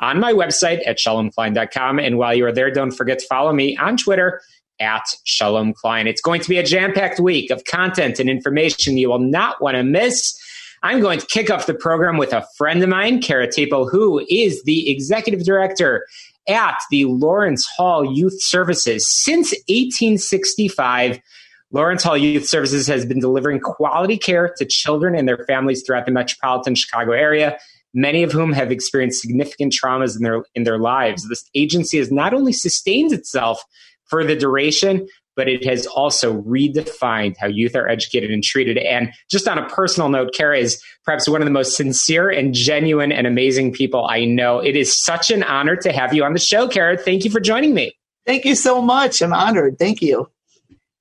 on my website at shalomklein.com. And while you are there, don't forget to follow me on Twitter at Shalom Klein. It's going to be a jam packed week of content and information you will not want to miss. I'm going to kick off the program with a friend of mine, Kara Teeple, who is the executive director at the Lawrence Hall Youth Services since 1865. Lawrence Hall Youth Services has been delivering quality care to children and their families throughout the metropolitan Chicago area many of whom have experienced significant traumas in their in their lives. This agency has not only sustained itself for the duration, but it has also redefined how youth are educated and treated. And just on a personal note, Kara is perhaps one of the most sincere and genuine and amazing people I know. It is such an honor to have you on the show, Kara. Thank you for joining me. Thank you so much. I'm honored. Thank you.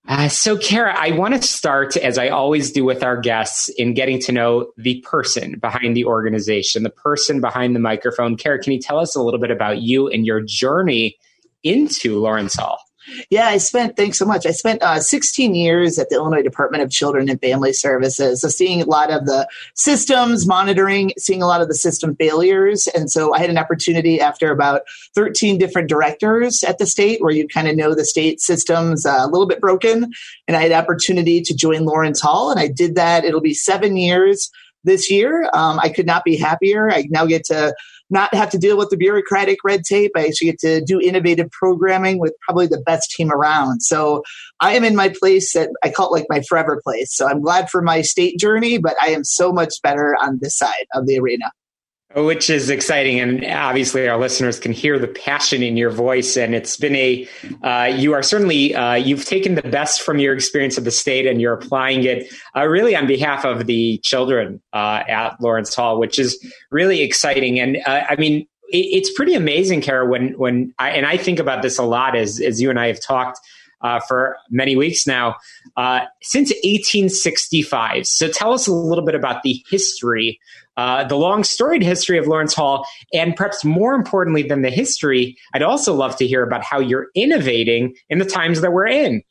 Uh, so, Kara, I want to start, as I always do with our guests, in getting to know the person behind the organization, the person behind the microphone. Kara, can you tell us a little bit about you and your journey into Lawrence Hall? Yeah, I spent, thanks so much. I spent uh, 16 years at the Illinois Department of Children and Family Services. So, seeing a lot of the systems, monitoring, seeing a lot of the system failures. And so, I had an opportunity after about 13 different directors at the state where you kind of know the state systems uh, a little bit broken. And I had opportunity to join Lawrence Hall. And I did that. It'll be seven years this year. Um, I could not be happier. I now get to not have to deal with the bureaucratic red tape. I actually get to do innovative programming with probably the best team around. So I am in my place that I call it like my forever place. So I'm glad for my state journey, but I am so much better on this side of the arena which is exciting and obviously our listeners can hear the passion in your voice and it's been a uh, you are certainly uh, you've taken the best from your experience of the state and you're applying it uh, really on behalf of the children uh, at lawrence hall which is really exciting. And uh, i mean it, it's pretty amazing kara when when I, and i think about this a lot as as you and i have talked uh, for many weeks now, uh, since 1865. So tell us a little bit about the history uh, the long storied history of Lawrence Hall, and perhaps more importantly than the history, I'd also love to hear about how you're innovating in the times that we're in.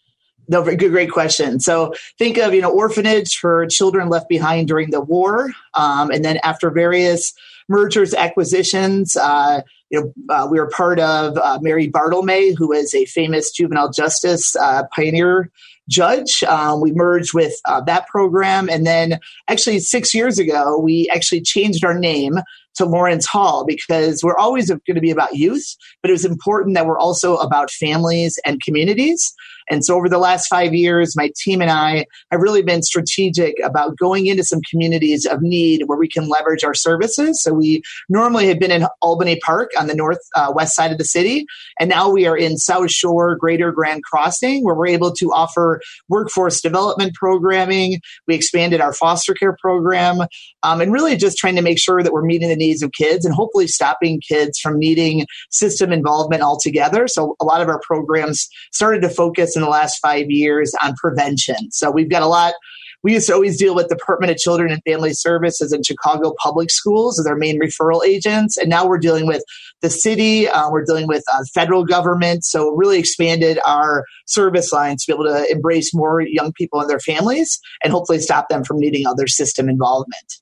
No, good, great question. So think of you know orphanage for children left behind during the war, um, and then after various mergers, acquisitions. Uh, you know, uh, we were part of uh, Mary Bartelme, who is a famous juvenile justice uh, pioneer judge. Um, we merged with uh, that program. And then actually, six years ago, we actually changed our name to Lawrence Hall because we're always going to be about youth, but it was important that we're also about families and communities. And so over the last five years, my team and I have really been strategic about going into some communities of need where we can leverage our services. So we normally have been in Albany Park on the north uh, side of the city. And now we are in South Shore, Greater Grand Crossing, where we're able to offer workforce development programming. We expanded our foster care program um, and really just trying to make sure that we're meeting the needs of kids and hopefully stopping kids from needing system involvement altogether. So a lot of our programs started to focus in the last five years on prevention. So we've got a lot. We used to always deal with the Department of Children and Family Services in Chicago Public Schools as our main referral agents, and now we're dealing with the city. Uh, we're dealing with uh, federal government. So really expanded our service lines to be able to embrace more young people and their families, and hopefully stop them from needing other system involvement.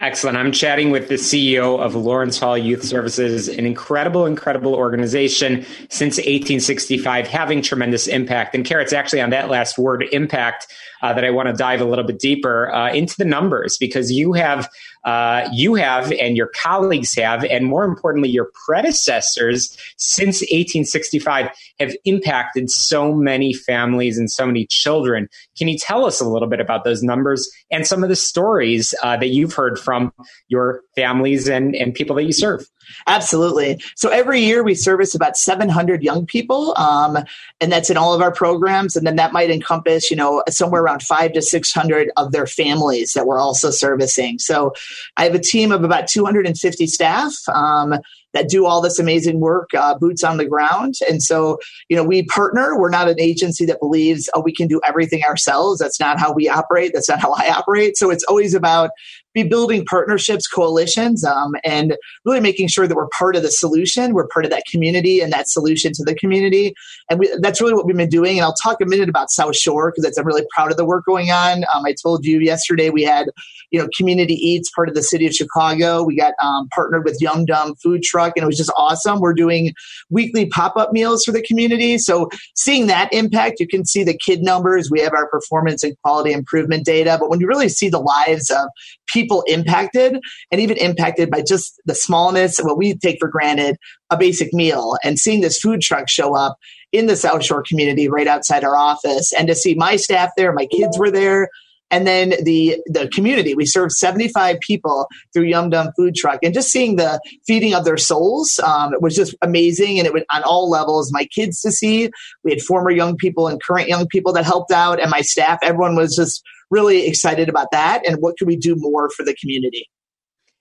Excellent. I'm chatting with the CEO of Lawrence Hall Youth Services, an incredible, incredible organization since 1865, having tremendous impact. And Kara, it's actually on that last word, impact, uh, that I want to dive a little bit deeper uh, into the numbers because you have uh, you have and your colleagues have, and more importantly, your predecessors since 1865 have impacted so many families and so many children. Can you tell us a little bit about those numbers and some of the stories uh, that you've heard from your families and, and people that you serve? Absolutely. So every year we service about 700 young people, um, and that's in all of our programs. And then that might encompass, you know, somewhere around five to 600 of their families that we're also servicing. So I have a team of about 250 staff. Um, that do all this amazing work, uh, boots on the ground. And so, you know, we partner. We're not an agency that believes, oh, we can do everything ourselves. That's not how we operate. That's not how I operate. So it's always about be building partnerships, coalitions, um, and really making sure that we're part of the solution. We're part of that community and that solution to the community. And we, that's really what we've been doing. And I'll talk a minute about South Shore because I'm really proud of the work going on. Um, I told you yesterday we had, you know, Community Eats, part of the city of Chicago. We got um, partnered with Yum Dum Food Truck, and it was just awesome. We're doing weekly pop up meals for the community. So seeing that impact, you can see the kid numbers. We have our performance and quality improvement data. But when you really see the lives of people impacted and even impacted by just the smallness of what we take for granted a basic meal and seeing this food truck show up in the South Shore community right outside our office and to see my staff there, my kids were there. And then the the community, we served 75 people through Yum Dum Food Truck, and just seeing the feeding of their souls um, was just amazing. And it was on all levels. My kids to see, we had former young people and current young people that helped out, and my staff. Everyone was just really excited about that and what can we do more for the community.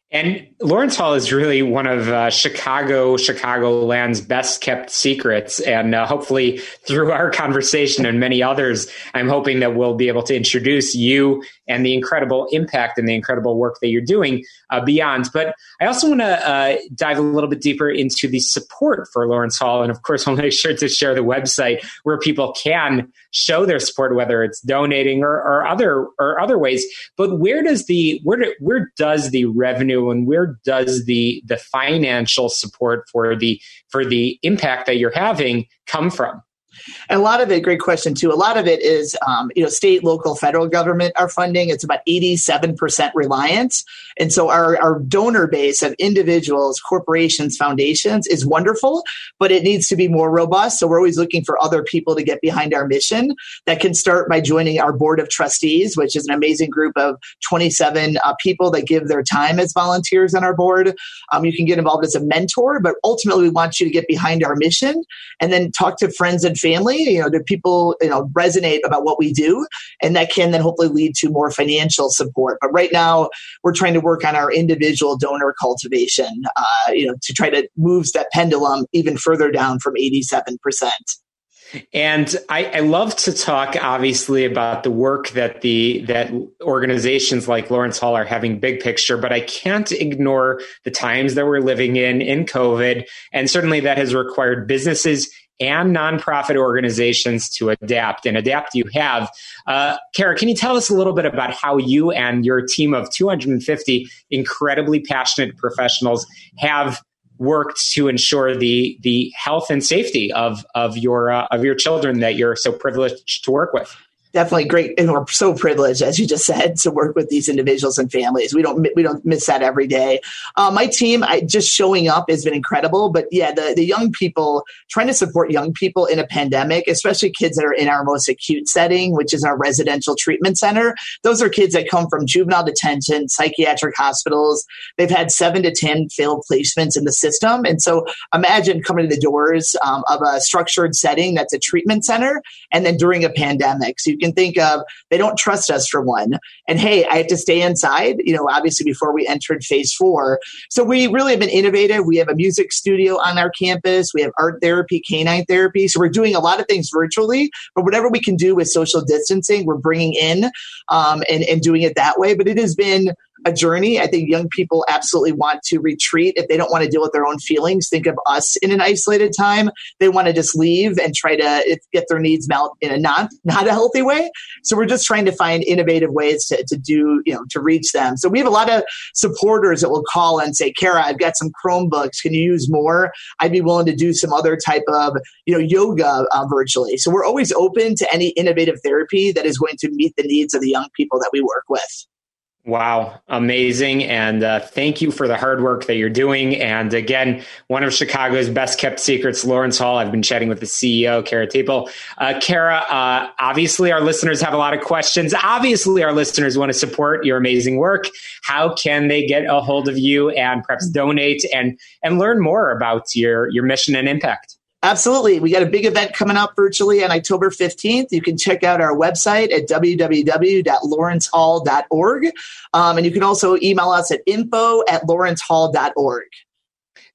And Lawrence Hall is really one of uh, Chicago, Chicagoland's best kept secrets. And uh, hopefully, through our conversation and many others, I'm hoping that we'll be able to introduce you and the incredible impact and the incredible work that you're doing uh, beyond. But I also want to uh, dive a little bit deeper into the support for Lawrence Hall. And of course, we'll make sure to share the website where people can show their support, whether it's donating or, or other or other ways. But where does the where do, where does the revenue and where does the the financial support for the for the impact that you're having come from and a lot of it, great question too. A lot of it is, um, you know, state, local, federal government are funding. It's about 87% reliance. And so our, our donor base of individuals, corporations, foundations is wonderful, but it needs to be more robust. So we're always looking for other people to get behind our mission. That can start by joining our board of trustees, which is an amazing group of 27 uh, people that give their time as volunteers on our board. Um, you can get involved as a mentor, but ultimately we want you to get behind our mission and then talk to friends and family family? You know, do people, you know, resonate about what we do? And that can then hopefully lead to more financial support. But right now, we're trying to work on our individual donor cultivation, uh, you know, to try to move that pendulum even further down from 87%. And I, I, love to talk, obviously, about the work that the that organizations like Lawrence Hall are having big picture, but I can't ignore the times that we're living in in COVID, and certainly that has required businesses and nonprofit organizations to adapt and adapt you have. Uh, Kara, can you tell us a little bit about how you and your team of 250 incredibly passionate professionals have worked to ensure the the health and safety of of your uh, of your children that you're so privileged to work with? Definitely great and we're so privileged as you just said to work with these individuals and families. We don't we don't miss that every day. Uh, my team I, just showing up has been incredible but yeah the, the young people trying to support young people in a pandemic especially kids that are in our most acute setting which is our residential treatment center those are kids that come from juvenile detention psychiatric hospitals. They've had seven to ten failed placements in the system and so imagine coming to the doors um, of a structured setting that's a treatment center and then during a pandemic. So you can think of they don't trust us for one. And hey, I have to stay inside, you know, obviously before we entered phase four. So we really have been innovative. We have a music studio on our campus. We have art therapy, canine therapy. So we're doing a lot of things virtually, but whatever we can do with social distancing, we're bringing in um, and, and doing it that way. But it has been a journey. I think young people absolutely want to retreat if they don't want to deal with their own feelings. Think of us in an isolated time. They want to just leave and try to get their needs met in a not not a healthy way. So we're just trying to find innovative ways to, to do, you know, to reach them. So we have a lot of supporters that will call and say, Kara, I've got some Chromebooks. Can you use more? I'd be willing to do some other type of, you know, yoga uh, virtually. So we're always open to any innovative therapy that is going to meet the needs of the young people that we work with. Wow, amazing. And uh, thank you for the hard work that you're doing. And again, one of Chicago's best kept secrets, Lawrence Hall. I've been chatting with the CEO, Kara Teeple. Uh, Kara, uh, obviously, our listeners have a lot of questions. Obviously, our listeners want to support your amazing work. How can they get a hold of you and perhaps donate and, and learn more about your, your mission and impact? Absolutely. We got a big event coming up virtually on October 15th. You can check out our website at www.lawrencehall.org. Um, and you can also email us at info at lawrencehall.org.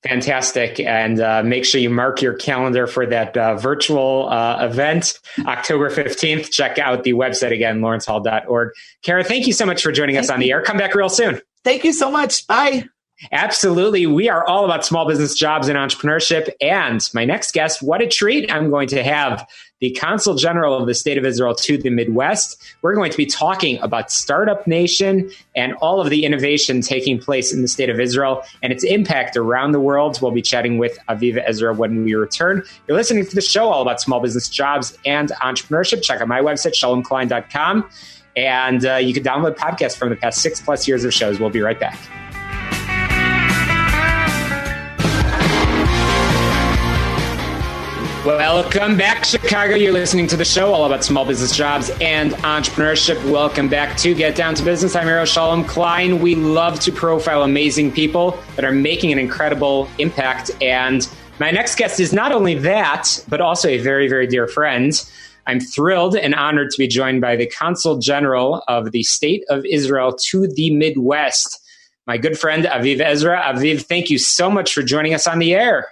Fantastic. And uh, make sure you mark your calendar for that uh, virtual uh, event, October 15th. Check out the website again, lawrencehall.org. Kara, thank you so much for joining thank us on the air. Come back real soon. Thank you so much. Bye. Absolutely. We are all about small business jobs and entrepreneurship. And my next guest, what a treat. I'm going to have the Consul General of the State of Israel to the Midwest. We're going to be talking about Startup Nation and all of the innovation taking place in the State of Israel and its impact around the world. We'll be chatting with Aviv Ezra when we return. You're listening to the show all about small business jobs and entrepreneurship. Check out my website, shalomklein.com. And uh, you can download podcasts from the past six plus years of shows. We'll be right back. Welcome back, Chicago. You're listening to the show all about small business jobs and entrepreneurship. Welcome back to Get Down to Business. I'm Ariel Shalom Klein. We love to profile amazing people that are making an incredible impact. And my next guest is not only that, but also a very, very dear friend. I'm thrilled and honored to be joined by the Consul General of the State of Israel to the Midwest, my good friend Aviv Ezra. Aviv, thank you so much for joining us on the air.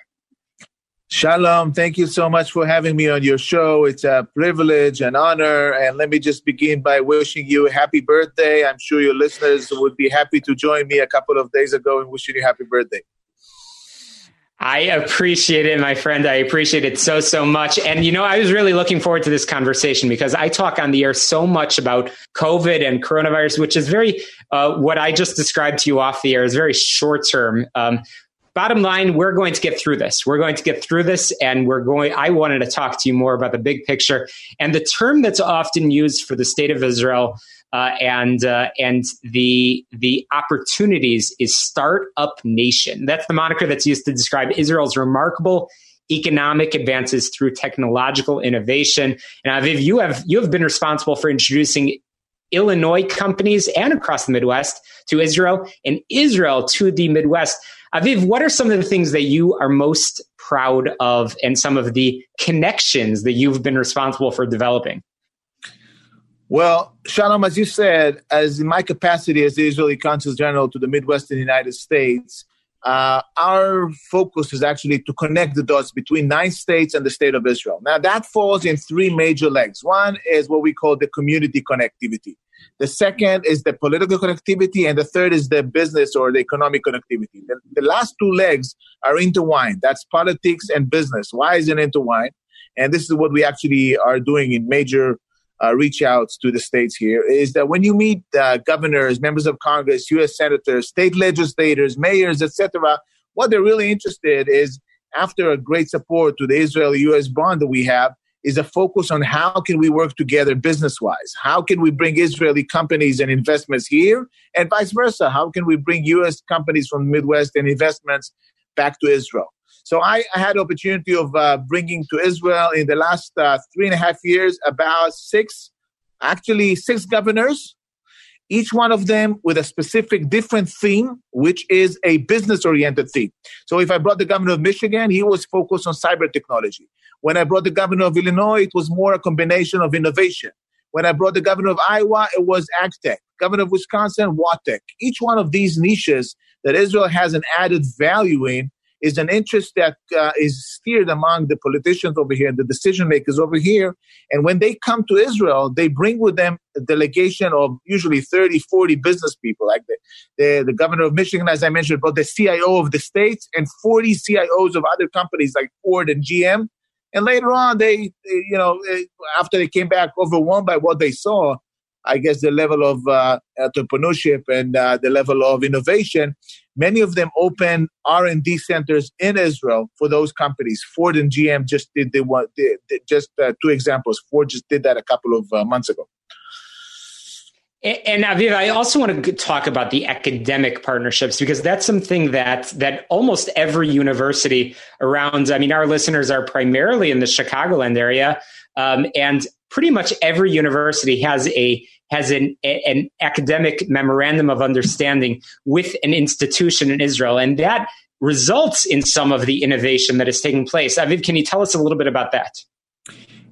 Shalom. Thank you so much for having me on your show. It's a privilege and honor. And let me just begin by wishing you a happy birthday. I'm sure your listeners would be happy to join me a couple of days ago in wishing you happy birthday. I appreciate it, my friend. I appreciate it so, so much. And, you know, I was really looking forward to this conversation because I talk on the air so much about COVID and coronavirus, which is very, uh, what I just described to you off the air is very short term. Um, bottom line, we're going to get through this. We're going to get through this, and we're going. I wanted to talk to you more about the big picture and the term that's often used for the state of Israel. Uh, and uh, and the the opportunities is startup nation. That's the moniker that's used to describe Israel's remarkable economic advances through technological innovation. And Aviv, you have you have been responsible for introducing Illinois companies and across the Midwest to Israel and Israel to the Midwest. Aviv, what are some of the things that you are most proud of and some of the connections that you've been responsible for developing? Well, Shalom, as you said, as in my capacity as the Israeli Consul General to the Midwestern United States, uh, our focus is actually to connect the dots between nine states and the state of Israel. Now, that falls in three major legs. One is what we call the community connectivity. The second is the political connectivity, and the third is the business or the economic connectivity. The, the last two legs are intertwined. That's politics and business. Why is it intertwined? And this is what we actually are doing in major uh, reach outs to the states here is that when you meet uh, governors, members of Congress, U.S. senators, state legislators, mayors, etc., what they're really interested is after a great support to the Israel-U.S. bond that we have, is a focus on how can we work together business wise how can we bring israeli companies and investments here and vice versa how can we bring us companies from the midwest and investments back to israel so i, I had opportunity of uh, bringing to israel in the last uh, three and a half years about six actually six governors each one of them with a specific different theme, which is a business oriented theme. So if I brought the governor of Michigan, he was focused on cyber technology. When I brought the governor of Illinois, it was more a combination of innovation. When I brought the governor of Iowa, it was AgTech. Governor of Wisconsin, WATech. Each one of these niches that Israel has an added value in is an interest that uh, is steered among the politicians over here, and the decision makers over here. And when they come to Israel, they bring with them a delegation of usually 30, 40 business people, like the, the, the governor of Michigan, as I mentioned, but the CIO of the states and 40 CIOs of other companies like Ford and GM. And later on, they, you know, after they came back overwhelmed by what they saw, I guess the level of uh, entrepreneurship and uh, the level of innovation. Many of them open R and D centers in Israel for those companies. Ford and GM just did the one. Did, did just uh, two examples. Ford just did that a couple of uh, months ago. And Aviv, I also want to talk about the academic partnerships because that's something that that almost every university around. I mean, our listeners are primarily in the Chicagoland area, um, and pretty much every university has a has an, an academic memorandum of understanding with an institution in Israel, and that results in some of the innovation that is taking place. Aviv, can you tell us a little bit about that?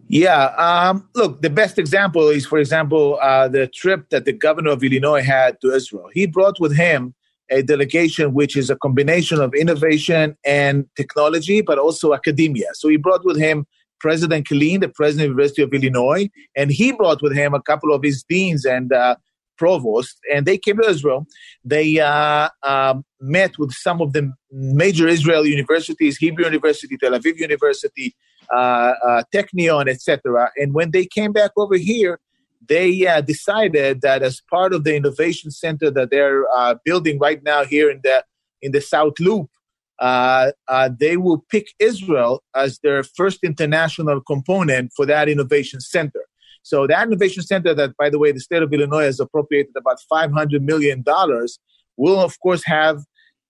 Yeah, um, look, the best example is, for example, uh, the trip that the governor of Illinois had to Israel. He brought with him a delegation which is a combination of innovation and technology, but also academia. So he brought with him President Killeen, the president of the University of Illinois, and he brought with him a couple of his deans and uh, provosts, and they came to Israel. They uh, um, met with some of the major Israeli universities, Hebrew University, Tel Aviv University, uh, uh Technion, etc. And when they came back over here, they uh, decided that as part of the innovation center that they're uh, building right now here in the in the South Loop, uh, uh, they will pick Israel as their first international component for that innovation center. So that innovation center, that by the way, the state of Illinois has appropriated about five hundred million dollars, will of course have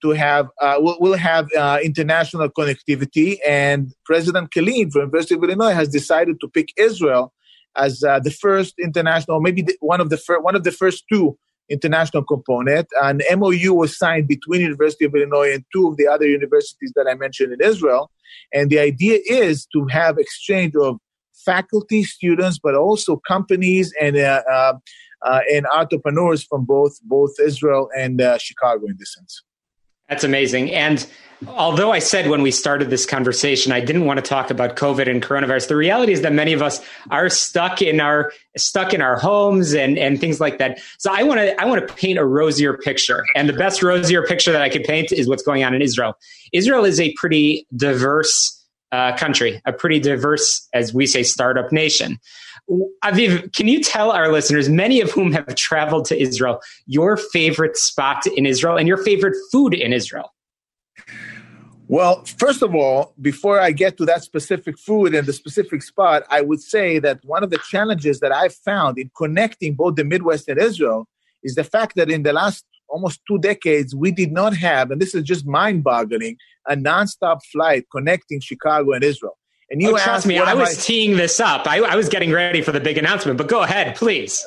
to have uh, will, will have uh, international connectivity. And President Killeen from University of Illinois has decided to pick Israel as uh, the first international, maybe the, one of the fir- one of the first two international component. An MOU was signed between University of Illinois and two of the other universities that I mentioned in Israel. And the idea is to have exchange of faculty, students, but also companies and uh, uh, uh, and entrepreneurs from both both Israel and uh, Chicago in this sense. That's amazing. And although I said when we started this conversation, I didn't want to talk about COVID and coronavirus, the reality is that many of us are stuck in our stuck in our homes and, and things like that. So I want to I want to paint a rosier picture. And the best rosier picture that I could paint is what's going on in Israel. Israel is a pretty diverse uh, country, a pretty diverse, as we say, startup nation. Aviv, can you tell our listeners, many of whom have traveled to Israel, your favorite spot in Israel and your favorite food in Israel? Well, first of all, before I get to that specific food and the specific spot, I would say that one of the challenges that I've found in connecting both the Midwest and Israel is the fact that in the last almost two decades, we did not have, and this is just mind boggling, a nonstop flight connecting Chicago and Israel. And you oh, trust me, I was I... teeing this up. I, I, was getting ready for the big announcement, but go ahead, please.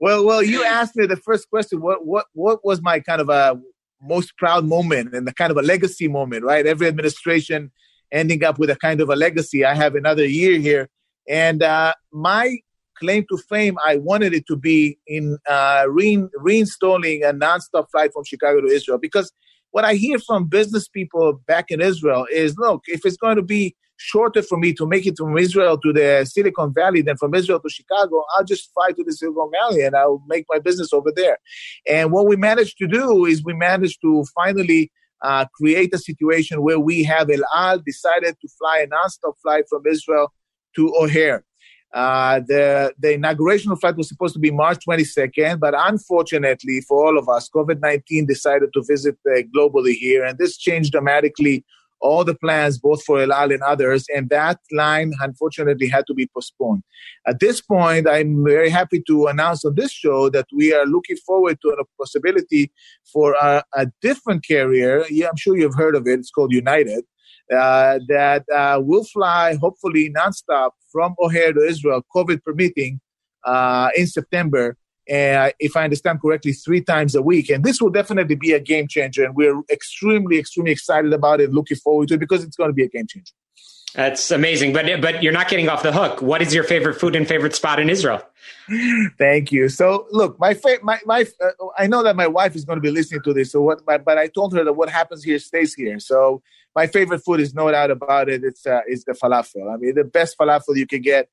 Well, well, you asked me the first question. What, what, what was my kind of a most proud moment and the kind of a legacy moment, right? Every administration ending up with a kind of a legacy. I have another year here, and uh, my claim to fame, I wanted it to be in uh, re- reinstalling a nonstop flight from Chicago to Israel because what I hear from business people back in Israel is, look, if it's going to be shorter for me to make it from Israel to the Silicon Valley than from Israel to Chicago, I'll just fly to the Silicon Valley and I'll make my business over there. And what we managed to do is we managed to finally uh, create a situation where we have El Al decided to fly a nonstop flight from Israel to O'Hare. Uh, the the inauguration flight was supposed to be March 22nd, but unfortunately for all of us, COVID 19 decided to visit uh, globally here, and this changed dramatically all the plans, both for El Al and others, and that line unfortunately had to be postponed. At this point, I'm very happy to announce on this show that we are looking forward to a possibility for a, a different carrier. Yeah, I'm sure you've heard of it. It's called United. Uh, that uh, will fly hopefully nonstop from O'Hare to Israel, COVID permitting, uh, in September uh, if I understand correctly, three times a week. And this will definitely be a game changer. And we're extremely, extremely excited about it, looking forward to it because it's going to be a game changer. That's amazing, but but you're not getting off the hook. What is your favorite food and favorite spot in Israel? Thank you. So, look, my fa- my my uh, I know that my wife is going to be listening to this. So what? My, but I told her that what happens here stays here. So my favorite food is no doubt about it. It's uh, is the falafel. I mean, the best falafel you can get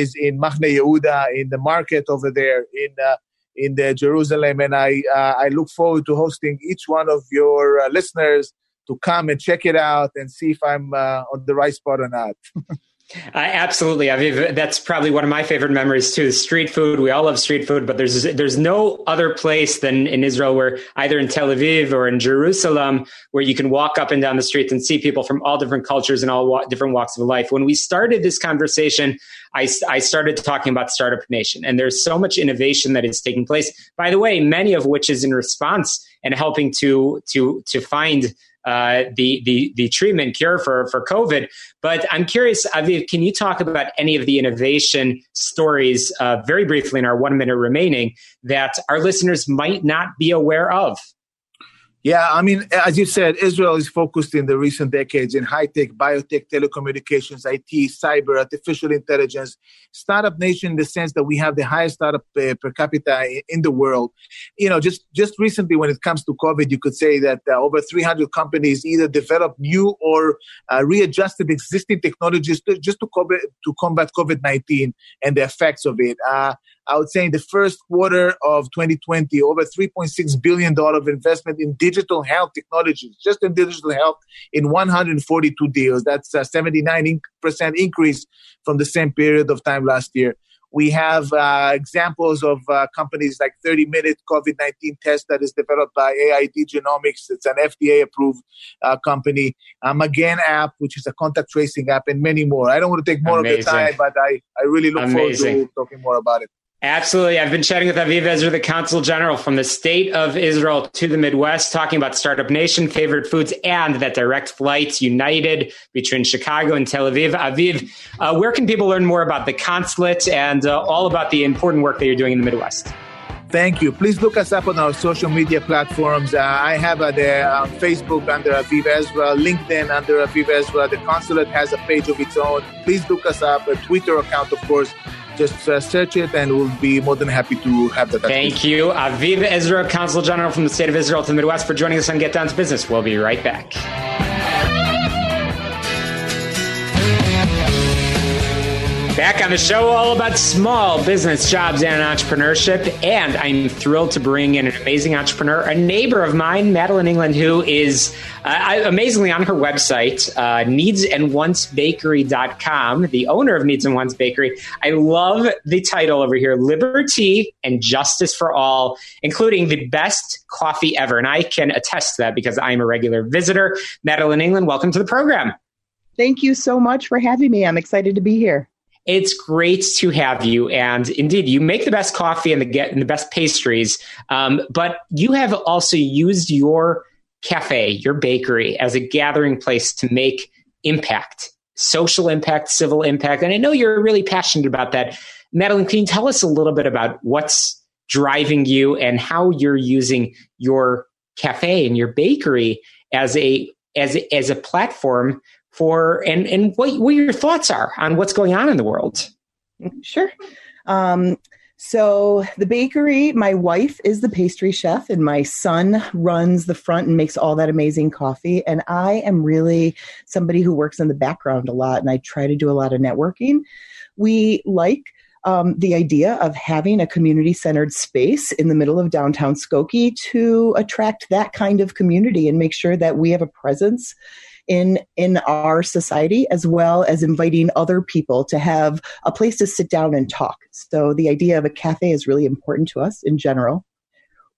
is in Machne Yehuda in the market over there in uh, in the Jerusalem, and I uh, I look forward to hosting each one of your uh, listeners to come and check it out and see if I'm uh, on the right spot or not. Absolutely, Aviv. That's probably one of my favorite memories too. Street food. We all love street food, but there's there's no other place than in Israel where either in Tel Aviv or in Jerusalem where you can walk up and down the streets and see people from all different cultures and all wa- different walks of life. When we started this conversation, I, I started talking about Startup Nation, and there's so much innovation that is taking place. By the way, many of which is in response and helping to to to find uh, the the the treatment cure for for COVID. But I'm curious, Aviv, can you talk about any of the innovation stories uh, very briefly in our one minute remaining that our listeners might not be aware of? Yeah, I mean, as you said, Israel is focused in the recent decades in high tech, biotech, telecommunications, IT, cyber, artificial intelligence, startup nation in the sense that we have the highest startup uh, per capita in the world. You know, just just recently, when it comes to COVID, you could say that uh, over 300 companies either developed new or uh, readjusted existing technologies to, just to, COVID, to combat COVID 19 and the effects of it. I would say in the first quarter of 2020, over $3.6 billion of investment in digital health technologies, just in digital health, in 142 deals. That's a 79% increase from the same period of time last year. We have uh, examples of uh, companies like 30 Minute COVID 19 test that is developed by AID Genomics. It's an FDA approved uh, company. Um, Magen app, which is a contact tracing app, and many more. I don't want to take more Amazing. of the time, but I, I really look Amazing. forward to talking more about it. Absolutely. I've been chatting with Aviv Ezra, the Consul General from the state of Israel to the Midwest, talking about Startup Nation, favorite foods, and that direct flights united between Chicago and Tel Aviv. Aviv, uh, where can people learn more about the consulate and uh, all about the important work that you're doing in the Midwest? Thank you. Please look us up on our social media platforms. Uh, I have uh, the uh, Facebook under Aviv Ezra, LinkedIn under Aviv Ezra. The consulate has a page of its own. Please look us up. A Twitter account, of course just uh, search it and we'll be more than happy to have that. Thank you, Aviv Ezra, Consul General from the state of Israel to the Midwest, for joining us on Get Down to Business. We'll be right back. Back on the show, all about small business, jobs, and entrepreneurship. And I'm thrilled to bring in an amazing entrepreneur, a neighbor of mine, Madeline England, who is uh, amazingly on her website, uh, needsandwantsbakery.com, the owner of Needs and Wants Bakery. I love the title over here Liberty and Justice for All, including the best coffee ever. And I can attest to that because I'm a regular visitor. Madeline England, welcome to the program. Thank you so much for having me. I'm excited to be here. It's great to have you, and indeed, you make the best coffee and the get and the best pastries. Um, but you have also used your cafe, your bakery, as a gathering place to make impact, social impact, civil impact, and I know you're really passionate about that. Madeline, can you tell us a little bit about what's driving you and how you're using your cafe and your bakery as a as a, as a platform for and and what what your thoughts are on what's going on in the world. Sure. Um, so the bakery, my wife is the pastry chef, and my son runs the front and makes all that amazing coffee. And I am really somebody who works in the background a lot, and I try to do a lot of networking. We like um, the idea of having a community centered space in the middle of downtown Skokie to attract that kind of community and make sure that we have a presence in in our society as well as inviting other people to have a place to sit down and talk. So the idea of a cafe is really important to us in general.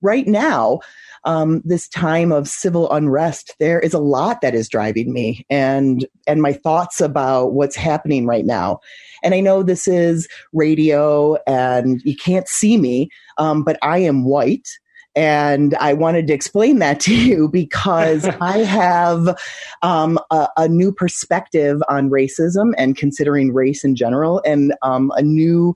Right now um, this time of civil unrest there is a lot that is driving me and and my thoughts about what's happening right now. And i know this is radio and you can't see me um, but i am white and I wanted to explain that to you because I have um, a, a, new perspective on racism and considering race in general, and um, a new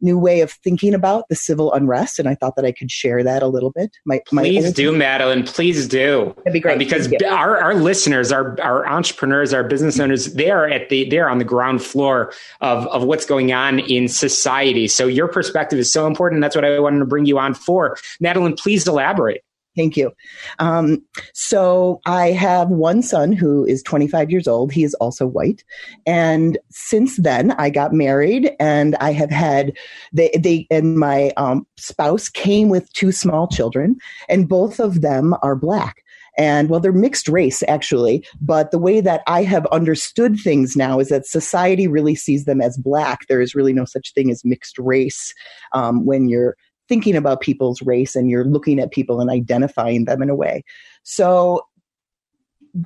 new way of thinking about the civil unrest, and I thought that I could share that a little bit. My, my please do, Madeline. Please do. That'd be great. Uh, because our, our listeners, our our entrepreneurs, our business owners, they are at the they're on the ground floor of of what's going on in society. So your perspective is so important. That's what I wanted to bring you on for, Madeline. Please elaborate. Thank you. Um, so I have one son who is 25 years old. He is also white. And since then, I got married and I have had, they, they and my um, spouse came with two small children, and both of them are black. And well, they're mixed race actually, but the way that I have understood things now is that society really sees them as black. There is really no such thing as mixed race um, when you're thinking about people's race and you're looking at people and identifying them in a way. So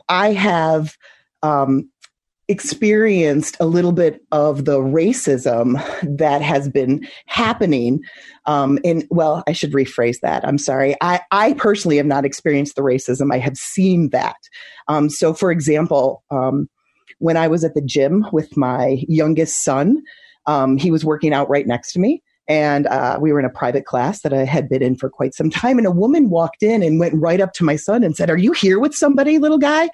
I have um, experienced a little bit of the racism that has been happening um, in well i should rephrase that. I'm sorry. I, I personally have not experienced the racism. I have seen that. Um, so for example um, when i was at the gym with my youngest son um, he was working out right next to me and uh, we were in a private class that I had been in for quite some time. And a woman walked in and went right up to my son and said, Are you here with somebody, little guy?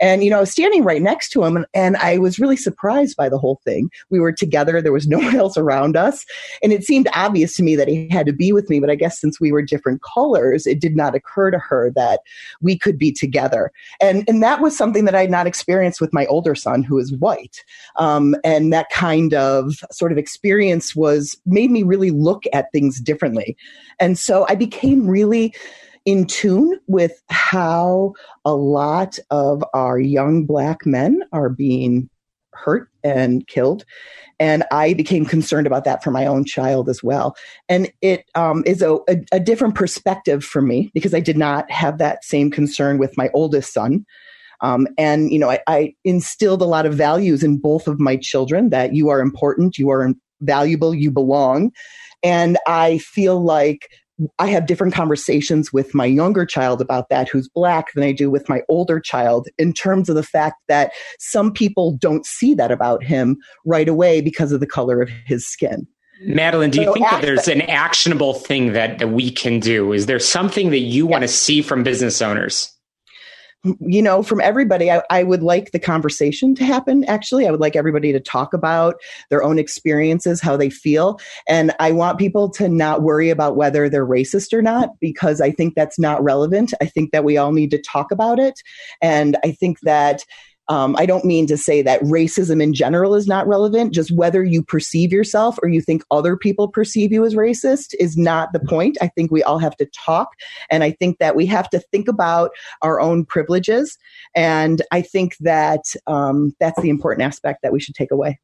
And, you know, I was standing right next to him and, and I was really surprised by the whole thing. We were together, there was no one else around us. And it seemed obvious to me that he had to be with me. But I guess since we were different colors, it did not occur to her that we could be together. And, and that was something that I had not experienced with my older son, who is white. Um, and that kind of sort of experience was made me really really look at things differently. And so I became really in tune with how a lot of our young black men are being hurt and killed. And I became concerned about that for my own child as well. And it um, is a, a, a different perspective for me because I did not have that same concern with my oldest son. Um, and you know, I, I, instilled a lot of values in both of my children that you are important, you are valuable, you belong. And I feel like I have different conversations with my younger child about that, who's black, than I do with my older child, in terms of the fact that some people don't see that about him right away because of the color of his skin. Madeline, do you so think that there's an actionable thing that, that we can do? Is there something that you want to see from business owners? You know, from everybody, I, I, would like the conversation to happen. Actually, I would like everybody to talk about their own experiences, how they feel. And I want people to not worry about whether they're racist or not, because I think that's not relevant. I think that we all need to talk about it. And I think that um, I don't mean to say that racism in general is not relevant. Just whether you perceive yourself or you think other people perceive you as racist is not the point. I think we all have to talk. And I think that we have to think about our own privileges. And I think that um, that's the important aspect that we should take away.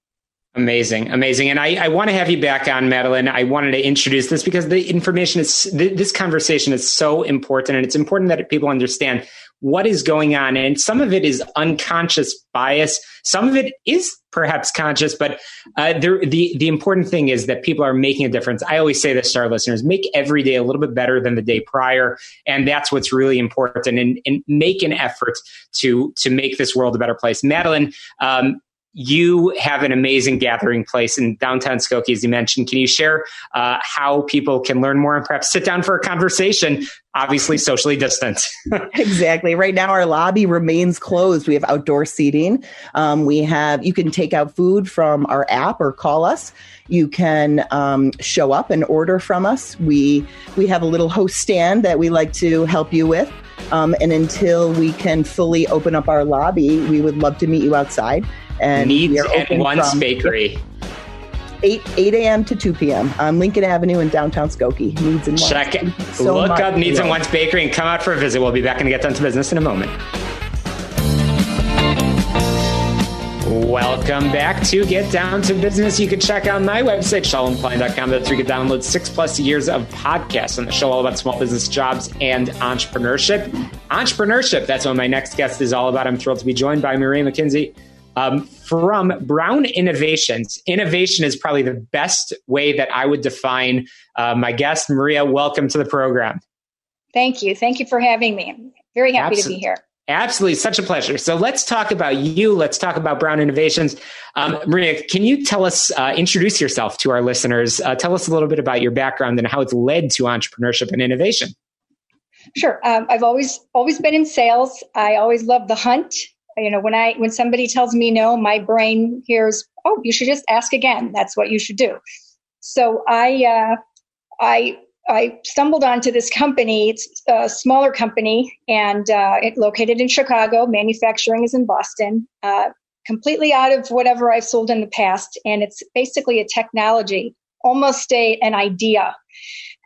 Amazing, amazing. And I, I, want to have you back on, Madeline. I wanted to introduce this because the information is, this conversation is so important. And it's important that people understand what is going on. And some of it is unconscious bias. Some of it is perhaps conscious, but uh, the, the, important thing is that people are making a difference. I always say this to our listeners, make every day a little bit better than the day prior. And that's what's really important and, and make an effort to, to make this world a better place. Madeline, um, you have an amazing gathering place in downtown Skokie, as you mentioned. Can you share uh, how people can learn more and perhaps sit down for a conversation? Obviously, socially distant. exactly. Right now, our lobby remains closed. We have outdoor seating. Um, we have you can take out food from our app or call us. You can um, show up and order from us. We we have a little host stand that we like to help you with. Um, and until we can fully open up our lobby, we would love to meet you outside. And Needs and Wants Bakery. 8, 8 a.m. to 2 p.m. on Lincoln Avenue in downtown Skokie. Needs and Wants. Check it. So Look up Needs and Wants Bakery and come out for a visit. We'll be back and get down to business in a moment. Welcome back to Get Down to Business. You can check out my website, shalomklein.com. That's where you can download six plus years of podcasts on the show all about small business jobs and entrepreneurship. Entrepreneurship, that's what my next guest is all about. I'm thrilled to be joined by Maria McKinsey um, from Brown Innovations. Innovation is probably the best way that I would define uh, my guest. Maria, welcome to the program. Thank you. Thank you for having me. I'm very happy to be here. Absolutely, such a pleasure. So let's talk about you. Let's talk about Brown Innovations. Um, Maria, can you tell us, uh, introduce yourself to our listeners? Uh, tell us a little bit about your background and how it's led to entrepreneurship and innovation. Sure. Um, I've always always been in sales. I always love the hunt. You know, when I when somebody tells me no, my brain hears, "Oh, you should just ask again. That's what you should do." So I uh, I I stumbled onto this company. It's a smaller company and uh, it located in Chicago. Manufacturing is in Boston. Uh, completely out of whatever I've sold in the past, and it's basically a technology, almost a an idea.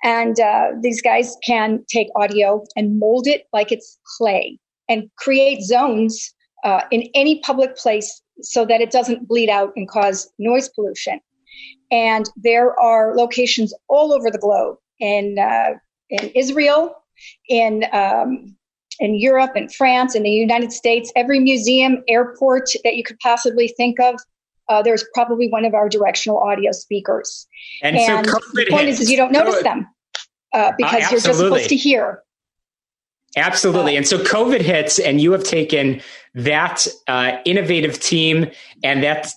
And uh, these guys can take audio and mold it like it's clay and create zones uh, in any public place so that it doesn't bleed out and cause noise pollution. And there are locations all over the globe in uh, in Israel, in um, in Europe, in France, in the United States. Every museum, airport that you could possibly think of, uh, there's probably one of our directional audio speakers. And, and so the point is, is you don't notice them uh, because you're just supposed to hear. Absolutely. And so COVID hits, and you have taken that uh, innovative team and that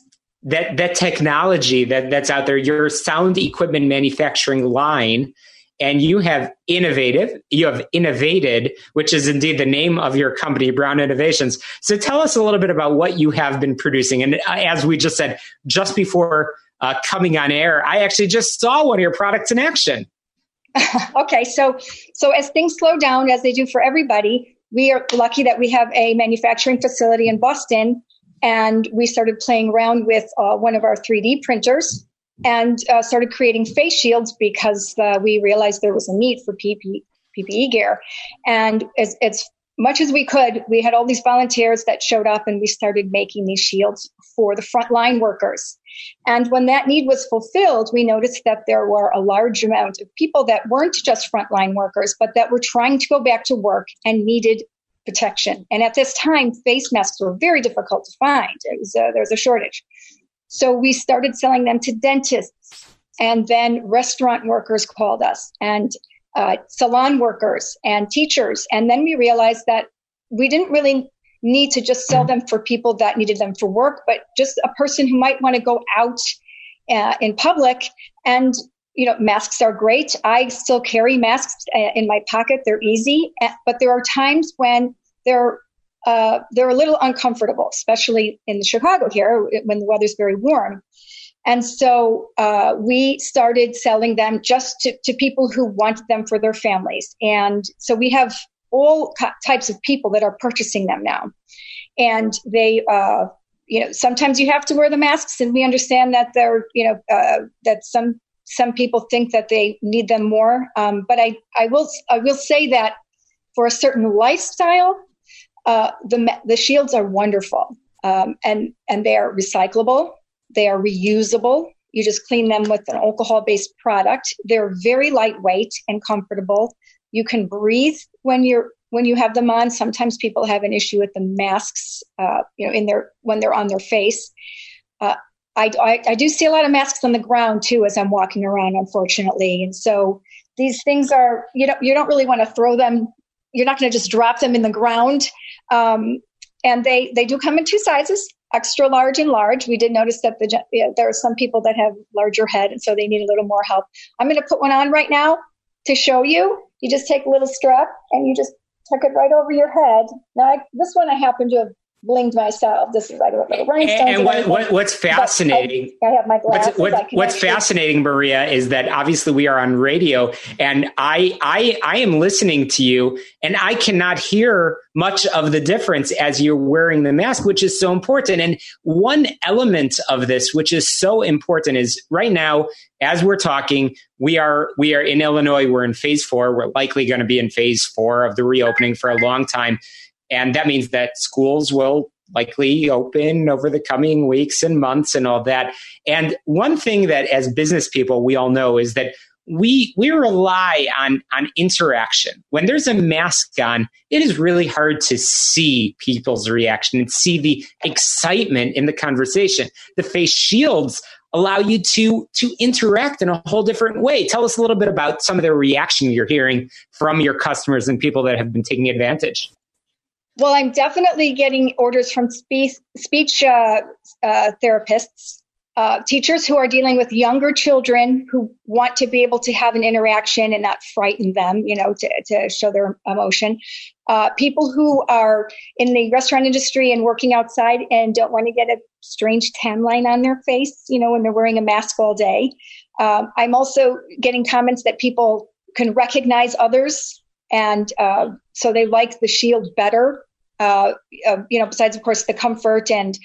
that that technology that that's out there, your sound equipment manufacturing line, and you have innovative, you have innovated, which is indeed the name of your company, Brown Innovations. So tell us a little bit about what you have been producing. And uh, as we just said, just before uh, coming on air, I actually just saw one of your products in action. okay, so so as things slow down, as they do for everybody, we are lucky that we have a manufacturing facility in Boston and we started playing around with uh, one of our 3D printers and uh, started creating face shields because uh, we realized there was a need for PP, PPE gear. And as much as we could, we had all these volunteers that showed up and we started making these shields for the frontline workers. And when that need was fulfilled, we noticed that there were a large amount of people that weren't just frontline workers, but that were trying to go back to work and needed protection. And at this time, face masks were very difficult to find. It was, uh, there was a shortage. So we started selling them to dentists. And then restaurant workers called us and uh, salon workers and teachers. And then we realized that we didn't really need to just sell them for people that needed them for work, but just a person who might want to go out uh, in public and you know, masks are great. I still carry masks uh, in my pocket. They're easy, uh, but there are times when they're uh, they're a little uncomfortable, especially in Chicago here when the weather's very warm. And so uh, we started selling them just to, to people who wanted them for their families. And so we have all types of people that are purchasing them now. And they, uh, you know, sometimes you have to wear the masks, and we understand that they're, you know, uh, that some some people think that they need them more. Um, but I, I will, I will say that for a certain lifestyle, uh, the the shields are wonderful, um, and and they are recyclable. They are reusable. You just clean them with an alcohol based product. They're very lightweight and comfortable. You can breathe when you're when you have them on. Sometimes people have an issue with the masks, uh, you know, in their when they're on their face. Uh, I, I, I do see a lot of masks on the ground too as I'm walking around, unfortunately, and so these things are you don't you don't really want to throw them you're not going to just drop them in the ground. Um, and they they do come in two sizes, extra large and large. We did notice that the there are some people that have larger head, and so they need a little more help. I'm going to put one on right now to show you. You just take a little strap and you just tuck it right over your head. Now, I, this one I happen to have blinged myself. This is like a little rhinestone. And what, what, what's fascinating? I, I, have my glasses. What's, what, what's fascinating, Maria, is that obviously we are on radio, and I, I, I am listening to you, and I cannot hear much of the difference as you're wearing the mask, which is so important. And one element of this, which is so important, is right now as we're talking, we are we are in Illinois. We're in phase four. We're likely going to be in phase four of the reopening for a long time. And that means that schools will likely open over the coming weeks and months and all that. And one thing that as business people we all know is that we we rely on on interaction. When there's a mask on, it is really hard to see people's reaction and see the excitement in the conversation. The face shields allow you to to interact in a whole different way. Tell us a little bit about some of the reaction you're hearing from your customers and people that have been taking advantage. Well, I'm definitely getting orders from speech, speech uh, uh, therapists, uh, teachers who are dealing with younger children who want to be able to have an interaction and not frighten them, you know, to, to show their emotion. Uh, people who are in the restaurant industry and working outside and don't want to get a strange tan line on their face, you know, when they're wearing a mask all day. Um, I'm also getting comments that people can recognize others and uh, so they like the shield better uh, uh, you know, besides of course the comfort and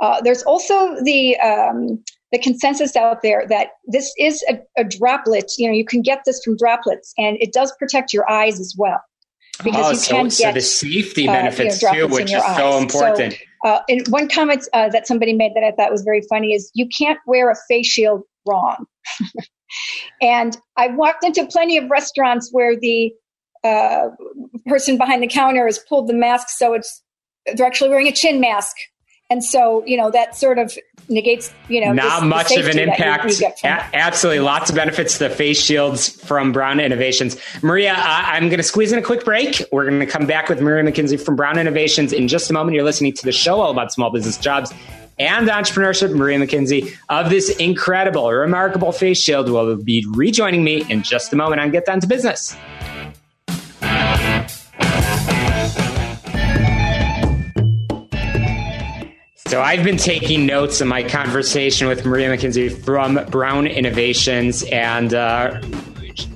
uh, there's also the um, the consensus out there that this is a, a, droplet. You know, you can get this from droplets, and it does protect your eyes as well. Because oh, you so, can so get, the safety benefits uh, you know, too, which is eyes. so important. So, uh, and one comment uh, that somebody made that I thought was very funny is you can't wear a face shield wrong. and I've walked into plenty of restaurants where the uh, person behind the counter has pulled the mask so it's they're actually wearing a chin mask. And so you know that sort of negates you know not much of an impact. you, you a- absolutely. Lots of benefits to the face shields from brown innovations. Maria uh, i'm going to squeeze in a quick break. We're going to come back with maria mckinsey from brown innovations in just a moment. You're listening to the show all about small business jobs and entrepreneurship, Maria McKinsey, of this incredible, remarkable face shield will be rejoining me in just a moment on Get Down to Business. So I've been taking notes in my conversation with Maria McKinsey from Brown Innovations, and uh,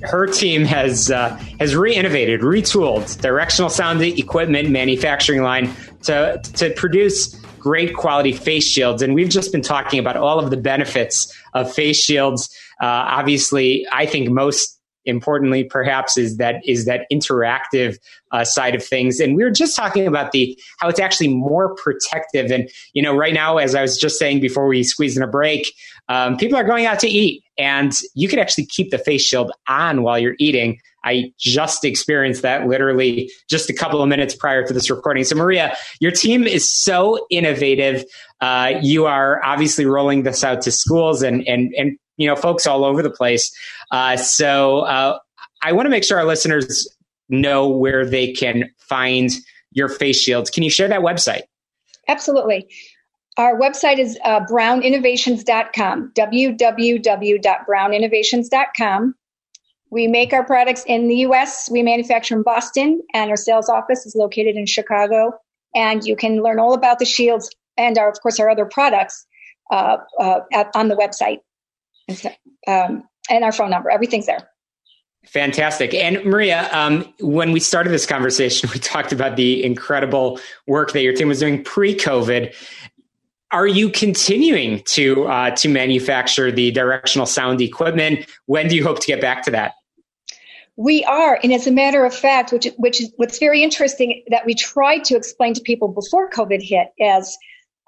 her team has uh, has re-innovated, retooled directional sound equipment manufacturing line to to produce great quality face shields. And we've just been talking about all of the benefits of face shields. Uh, obviously, I think most importantly perhaps is that is that interactive uh, side of things and we were just talking about the how it's actually more protective and you know right now as i was just saying before we squeeze in a break um, people are going out to eat and you can actually keep the face shield on while you're eating I just experienced that literally just a couple of minutes prior to this recording. So, Maria, your team is so innovative. Uh, you are obviously rolling this out to schools and and and you know folks all over the place. Uh, so uh, I want to make sure our listeners know where they can find your face shields. Can you share that website? Absolutely. Our website is uh, browninnovations.com, www.browninnovations.com. We make our products in the US. We manufacture in Boston, and our sales office is located in Chicago. And you can learn all about the shields and, our, of course, our other products uh, uh, at, on the website um, and our phone number. Everything's there. Fantastic. And Maria, um, when we started this conversation, we talked about the incredible work that your team was doing pre-COVID. Are you continuing to uh, to manufacture the directional sound equipment? When do you hope to get back to that? We are, and as a matter of fact, which which is what's very interesting that we tried to explain to people before COVID hit, is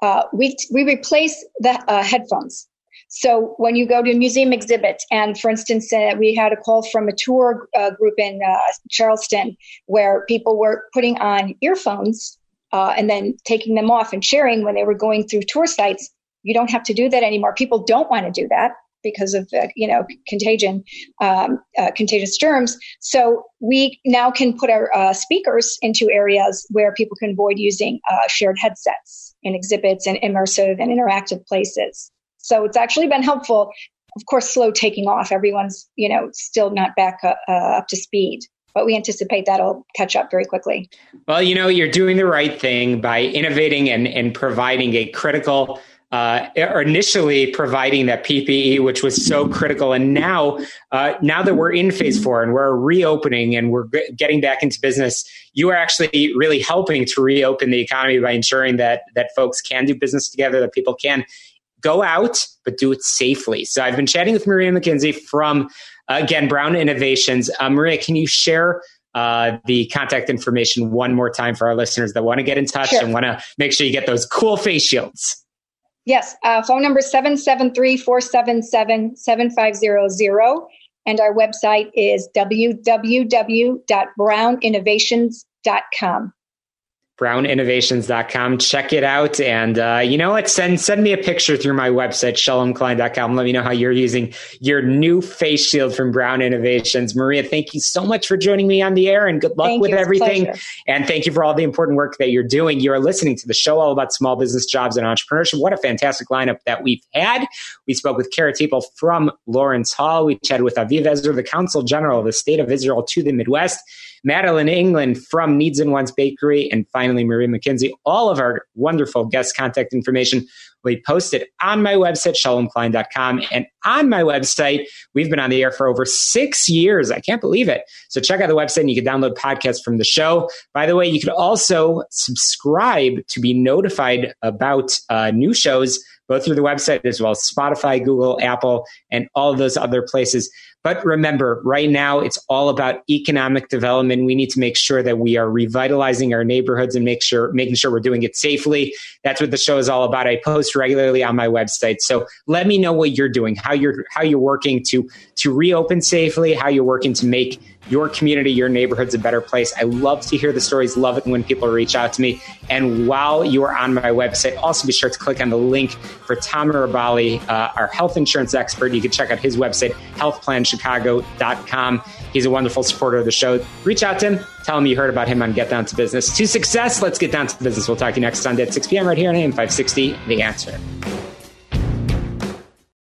uh, we we replace the uh, headphones so when you go to a museum exhibit, and for instance, uh, we had a call from a tour uh, group in uh, Charleston where people were putting on earphones uh, and then taking them off and sharing when they were going through tour sites. You don't have to do that anymore. People don't want to do that because of uh, you know contagion, um, uh, contagious germs. So we now can put our speakers into areas where people can avoid using shared headsets in exhibits and immersive and interactive places. So it's actually been helpful. Of course, slow taking off. Everyone's, you know, still not back uh, uh, up to speed but we anticipate that'll catch up very quickly. Well, you know, you're doing the right thing by innovating and, and providing a critical, uh, or initially providing that PPE, which was so critical. And now, uh, now that we're in phase four and we're reopening and we're getting back into business, you are actually really helping to reopen the economy by ensuring that, that folks can do business together, that people can go out, but do it safely. So I've been chatting with Maria McKinsey from, again, Brown Innovations. Uh, Maria, can you share uh, the contact information one more time for our listeners that want to get in touch sure. and want to make sure you get those cool face shields? Yes, uh, phone number 773-477-7500 and our website is www.browninnovations.com. browninnovations.com. Check it out. And uh, you know what? Send send me a picture through my website, shalomklein.com. Let me know how you're using your new face shield from Brown Innovations. Maria, thank you so much for joining me on the air and good luck Thank with. Everything. And thank you for all the important work that you're doing. You are listening to the show all about small business jobs and entrepreneurship. What a fantastic lineup that we've had. We spoke with Kara Teeple from Lawrence Hall. We chatted with Aviv Ezra, the Consul General of the State of Israel to the Midwest. Madeline England from Needs and Wants Bakery, and finally Marie McKenzie. All of our wonderful guest contact information will be posted on my website, shalomklein.com. And on my website, we've been on the air for over six years. I can't believe it. So check out the website and you can download podcasts from the show. By the way, you can also subscribe to be notified about uh, new shows, both through the website as well as Spotify, Google, Apple, and all those other places. But remember, right now it's all about economic development. We need to make sure that we are revitalizing our neighborhoods and make sure making sure we're doing it safely. That's what the show is all about. I post regularly on my website. So let me know what you're doing, how you're how you're working to to reopen safely, how you're working to make your community, your neighborhood's a better place. I love to hear the stories, love it when people reach out to me. And while you are on my website, also be sure to click on the link for Tom Rabali, uh, our health insurance expert. You can check out his website, healthplanchicago.com. He's a wonderful supporter of the show. Reach out to him, tell him you heard about him on Get Down to Business. To success, let's get down to business. We'll talk to you next Sunday at 6 p.m. right here on AM 560, The Answer.